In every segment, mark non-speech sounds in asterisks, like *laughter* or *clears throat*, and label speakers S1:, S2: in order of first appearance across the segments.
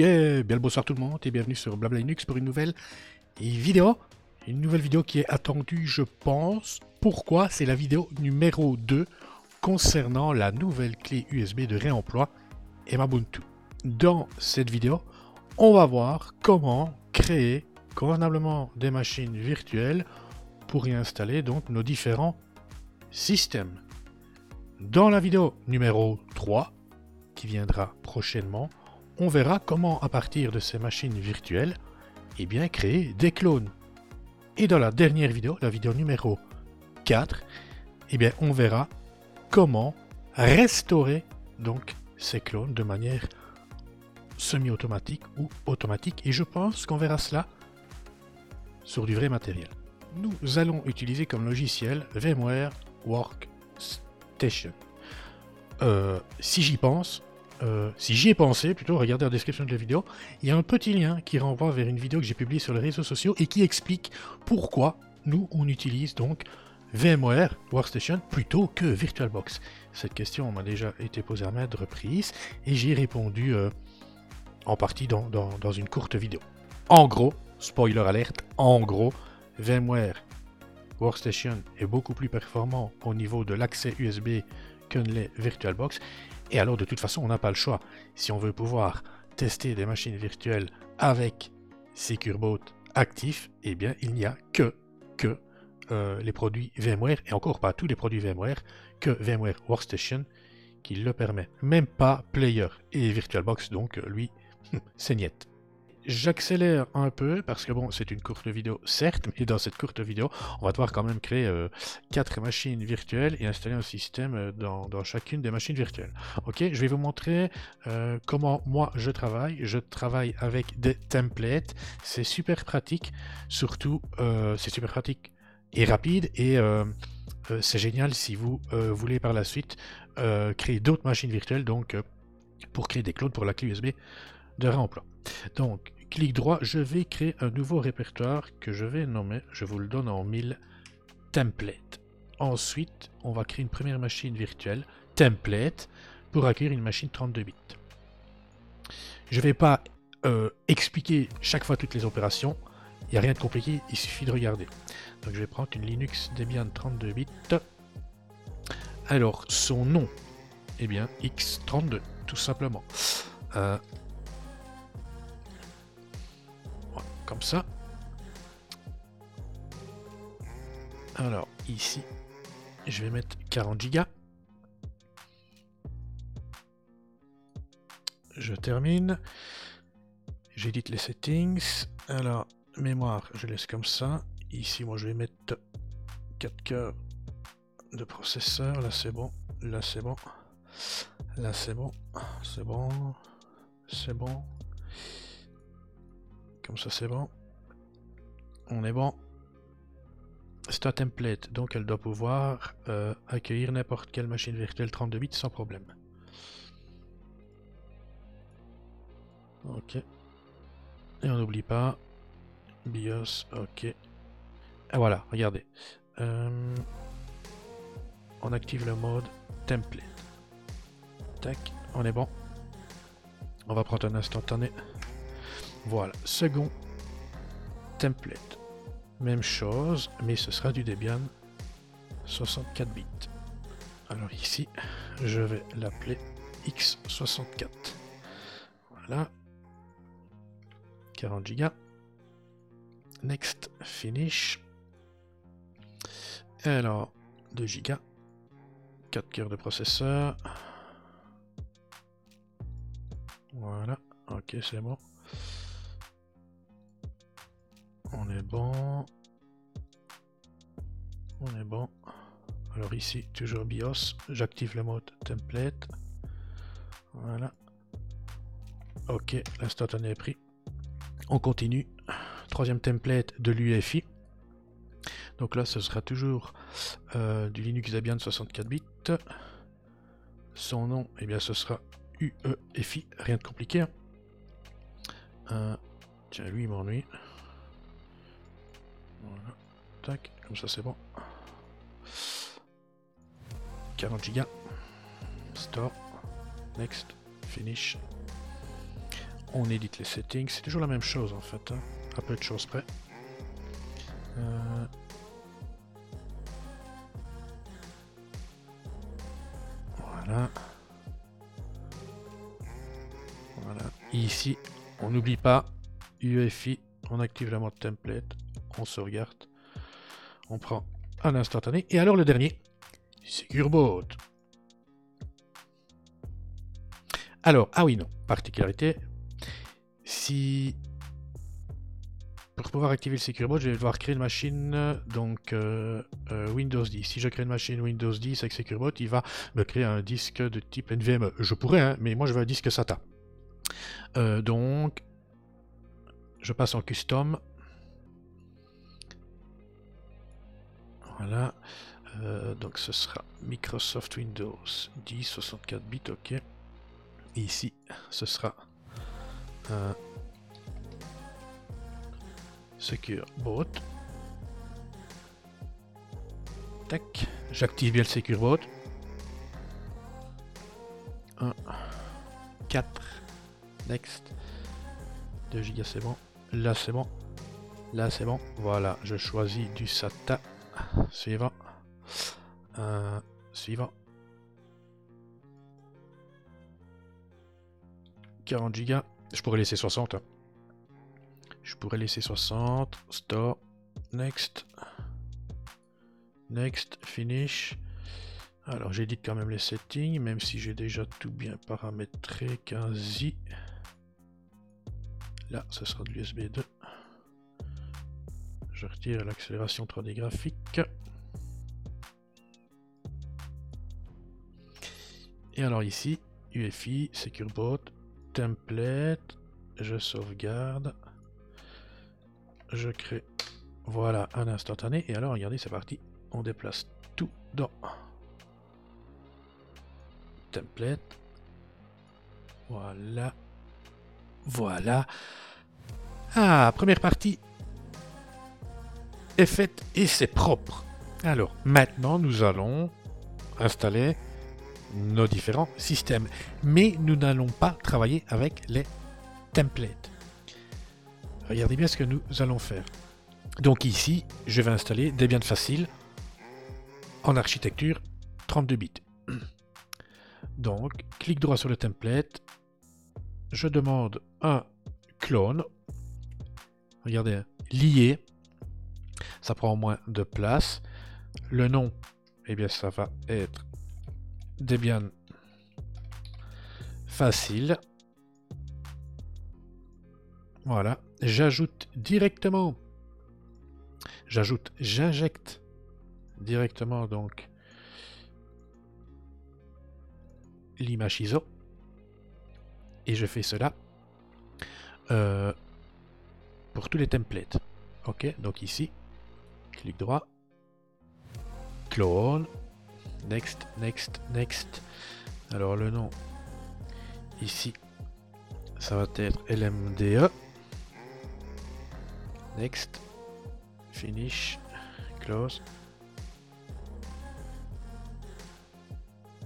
S1: Bien le bonsoir tout le monde et bienvenue sur Blabla Linux pour une nouvelle vidéo. Une nouvelle vidéo qui est attendue, je pense. Pourquoi? C'est la vidéo numéro 2 concernant la nouvelle clé USB de réemploi Emabuntu. Dans cette vidéo, on va voir comment créer convenablement des machines virtuelles pour y installer donc nos différents systèmes. Dans la vidéo numéro 3, qui viendra prochainement, on verra comment à partir de ces machines virtuelles, eh bien, créer des clones. Et dans la dernière vidéo, la vidéo numéro 4, eh bien, on verra comment restaurer donc ces clones de manière semi-automatique ou automatique. Et je pense qu'on verra cela sur du vrai matériel. Nous allons utiliser comme logiciel VMware Workstation. Euh, si j'y pense, euh, si j'y ai pensé, plutôt, regardez la description de la vidéo, il y a un petit lien qui renvoie vers une vidéo que j'ai publiée sur les réseaux sociaux et qui explique pourquoi nous, on utilise donc VMware Workstation plutôt que VirtualBox. Cette question m'a déjà été posée à maintes reprises et j'ai répondu euh, en partie dans, dans, une courte vidéo. En gros, spoiler alerte, en gros, VMware Workstation est beaucoup plus performant au niveau de l'accès USB les VirtualBox et alors, de toute façon, on n'a pas le choix. Si on veut pouvoir tester des machines virtuelles avec SecureBoot actifs, eh bien, il n'y a que, que euh, les produits VMware, et encore pas tous les produits VMware, que VMware Workstation qui le permet. Même pas Player et VirtualBox, donc lui, *laughs* c'est niette. J'accélère un peu parce que bon, c'est une courte vidéo, certes, mais dans cette courte vidéo, on va devoir quand même créer euh, quatre machines virtuelles et installer un système euh, dans, chacune des machines virtuelles. Ok, je vais vous montrer euh, comment moi je travaille. Je travaille avec des templates. C'est super pratique, surtout c'est super pratique et rapide et c'est génial si vous voulez par la suite créer d'autres machines virtuelles. Donc pour créer des clones pour la clé USB de réemploi. Donc, clic droit, je vais créer un nouveau répertoire que je vais nommer, je vous le donne en 1000, template. Ensuite, on va créer une première machine virtuelle, template, pour accueillir une machine 32 bits. Je ne vais pas euh, expliquer chaque fois toutes les opérations, il n'y a rien de compliqué, il suffit de regarder. Donc je vais prendre une Linux Debian 32 bits. Alors, son nom, eh bien, X32, tout simplement. Euh, comme ça. Alors, ici, je vais mettre 40 Go. Je termine. J'édite les settings. Alors, mémoire, je laisse comme ça. Ici, moi, je vais mettre 4 cœurs de processeur. Là, c'est bon. Là, c'est bon. Là, c'est bon. C'est bon. C'est bon. Comme ça, c'est bon. On est bon. C'est un template, donc elle doit pouvoir euh, accueillir n'importe quelle machine virtuelle 32 bits sans problème. Ok. Et on n'oublie pas. BIOS, ok. Et voilà, regardez. Euh, on active le mode template. Tac, on est bon. On va prendre un instantané. Voilà, second template. Même chose, mais ce sera du Debian 64 bits. Alors ici, je vais l'appeler X64. Voilà. 40 Go. Next, finish. Alors, 2 Go. 4 cœurs de processeur. Voilà. Ok, c'est bon. On est bon. On est bon. Alors ici, toujours BIOS. J'active le mode template. Voilà. Ok, l'instantané est pris. On continue. Troisième template de l'UEFI. Donc là, ce sera toujours euh, du Linux Debian 64 bits. Son nom, eh bien, ce sera UEFI. Rien de compliqué. Hein. Euh, tiens, lui, il m'ennuie. Voilà. Tac, comme ça c'est bon. 40 Go. Store. Next. Finish. on édite les settings. C'est toujours la même chose en fait, hein, à peu de choses près. Euh, voilà. Voilà. ici, on n'oublie pas UEFI, on active la mode template, on sauvegarde, on prend un instantané. Et alors le dernier, SecureBot. Alors, ah oui, non, particularité, si pour pouvoir activer le SecureBot, je vais devoir créer une machine donc euh, euh, Windows 10. Si je crée une machine Windows 10 avec SecureBot, il va me créer un disque de type NVMe. Je pourrais, hein, mais moi je veux un disque SATA. Euh, donc, je passe en custom. Voilà. donc ce sera Microsoft Windows 10, 64 bits, ok. Et ici, ce sera Secure Boot. Tac. J'active bien le Secure Boot. 1, 4, next. 2 Go c'est bon. Là c'est bon. Là c'est bon. Voilà, je choisis du SATA. Suivant. Euh, suivant. 40 Go. Je pourrais laisser 60. Je pourrais laisser 60. Store. Next. Next. Finish. Alors j'édite quand même les settings, même si j'ai déjà tout bien paramétré quasi. Là, ce sera de l'USB 2. Je retire l'accélération 3D graphique. Et alors ici, UFI, SecureBot, Template, je sauvegarde je crée, voilà, un instantané. Et alors, regardez, c'est parti. On déplace tout dans template. Voilà. Voilà. Ah, première partie est faite et c'est propre. Alors, maintenant, nous allons installer nos différents systèmes. Mais nous n'allons pas travailler avec les templates. Regardez bien ce que nous allons faire. Donc ici, je vais installer Debian Facile en architecture 32 bits. *clears throat* Donc, clic droit sur le template. Je demande un clone. Regardez, hein, lié. Ça prend moins de place. Le nom, eh bien, ça va être Debian Facile. Voilà j'ajoute directement, j'ajoute, j'injecte directement donc l'image ISO et je fais cela euh, pour tous les templates. Ok, donc ici, clic droit, clone, next, next, next. Alors le nom ici, ça va être LMDE. Next. Finish. Close.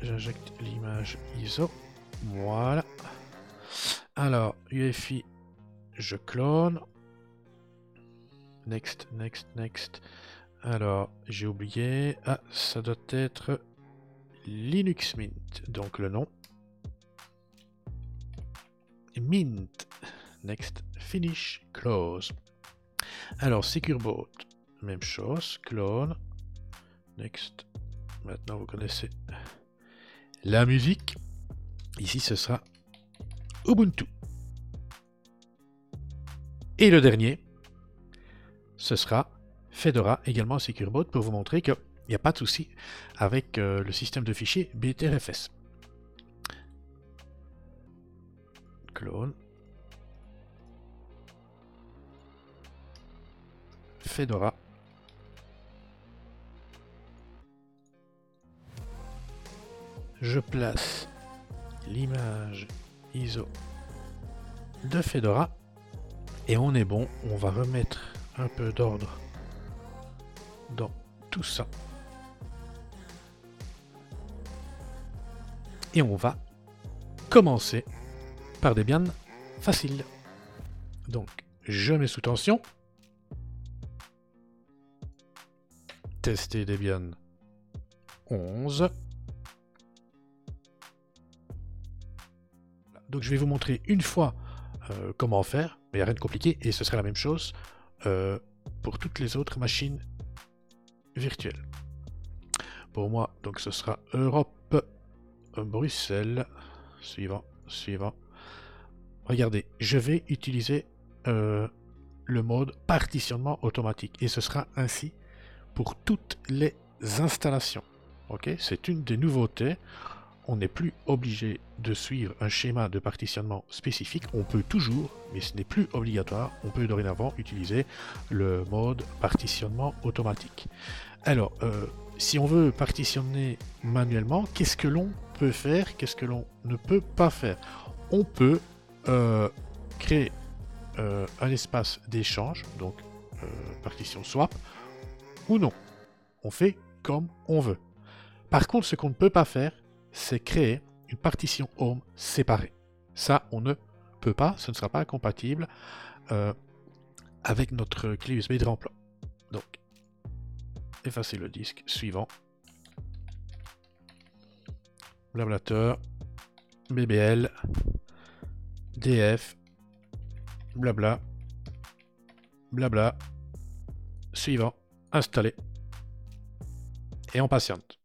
S1: J'injecte l'image ISO. Voilà. Alors, UFI, je clone. Next, next, next. Alors, j'ai oublié. Ah, ça doit être Linux Mint. Donc le nom. Mint. Next, finish, close. Alors, SecureBot, même chose, clone, next. Maintenant, vous connaissez la musique. Ici, ce sera Ubuntu. Et le dernier, ce sera Fedora, également SecureBot, pour vous montrer qu'il n'y a pas de souci avec euh, le système de fichiers BTRFS. Clone. Fedora. Je place l'image ISO de Fedora et on est bon. On va remettre un peu d'ordre dans tout ça. Et on va commencer par Debian facile. Donc, je mets sous tension. Tester Debian 11. Donc je vais vous montrer une fois euh, comment faire, mais rien de compliqué, et ce sera la même chose euh, pour toutes les autres machines virtuelles. Pour moi, donc ce sera Europe, Bruxelles, suivant, suivant. Regardez, je vais utiliser euh, le mode partitionnement automatique, et ce sera ainsi pour toutes les installations. C'est une des nouveautés on n'est plus obligé de suivre un schéma de partitionnement spécifique. On peut toujours, mais ce n'est plus obligatoire, on peut dorénavant utiliser le mode partitionnement automatique. Alors, euh, si on veut partitionner manuellement, qu'est-ce que l'on peut faire Qu'est-ce que l'on ne peut pas faire? On peut euh, créer euh, un espace d'échange, donc partition swap, ou non. On fait comme on veut. Par contre, ce qu'on ne peut pas faire, c'est créer une partition home séparée. Ça, on ne peut pas, ce ne sera pas compatible euh, avec notre clé USB de remploi. Donc, effacer le disque suivant. Blablateur, BBL, DF, blabla, blabla, suivant, installé, et on patiente.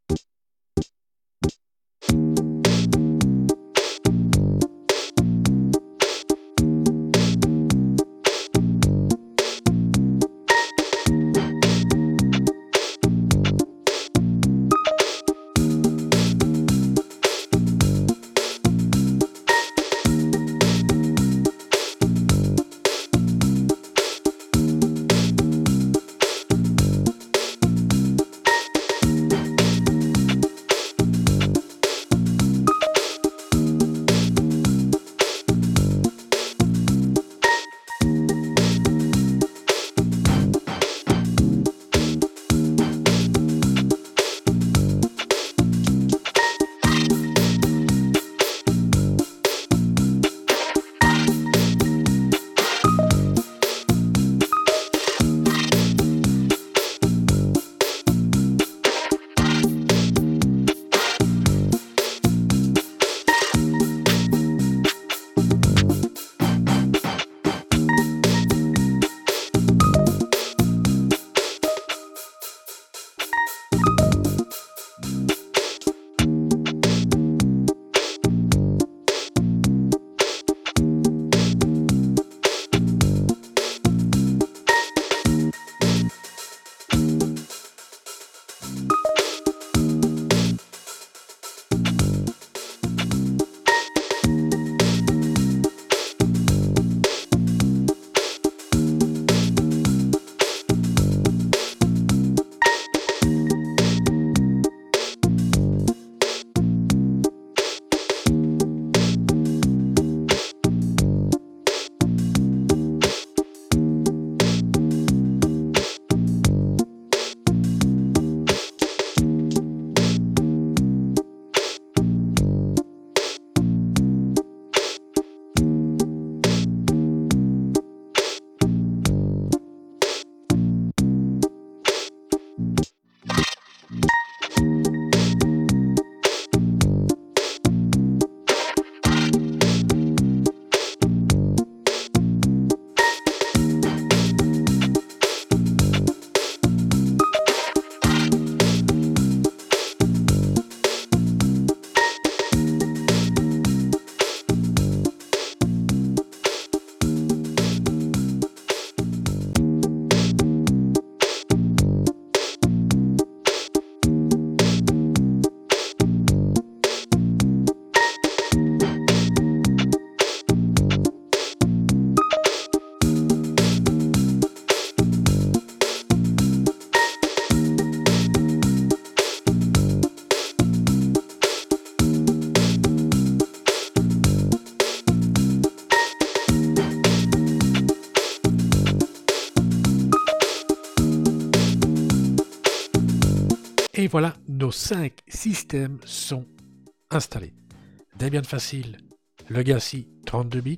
S1: Et voilà, nos 5 systèmes sont installés. Debian Facile, Legacy 32 bits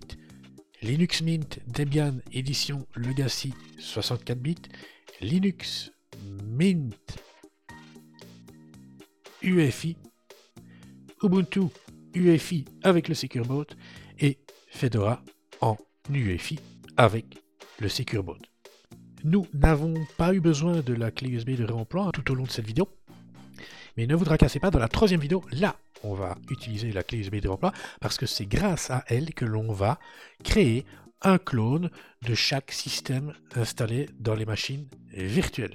S1: Linux Mint Debian édition Legacy 64 bits, Linux Mint UEFI, Ubuntu UEFI avec le Secure Boot et Fedora en UEFI avec le Secure Boot. Nous n'avons pas eu besoin de la clé USB de réemploi tout au long de cette vidéo. Mais ne vous tracassez pas, dans la troisième vidéo, là, on va utiliser la clé USB de réemploi parce que c'est grâce à elle que l'on va créer un clone de chaque système installé dans les machines virtuelles.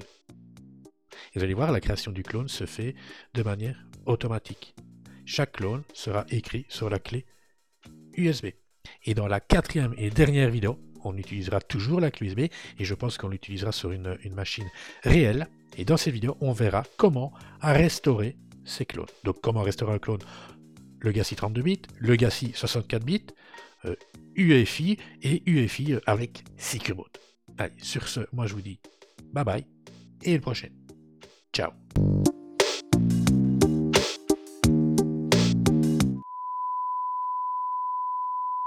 S1: Et vous allez voir, la création du clone se fait de manière automatique. Chaque clone sera écrit sur la clé USB. Et dans la quatrième et dernière vidéo, on utilisera toujours la clé USB et je pense qu'on l'utilisera sur une, machine réelle. Et dans cette vidéo, on verra comment restaurer ces clones. Donc comment restaurer un clone? Legacy 32 bits, Legacy 64 bits, UEFI et UEFI avec Secure Allez, sur ce, moi je vous dis bye bye et à une prochaine. Ciao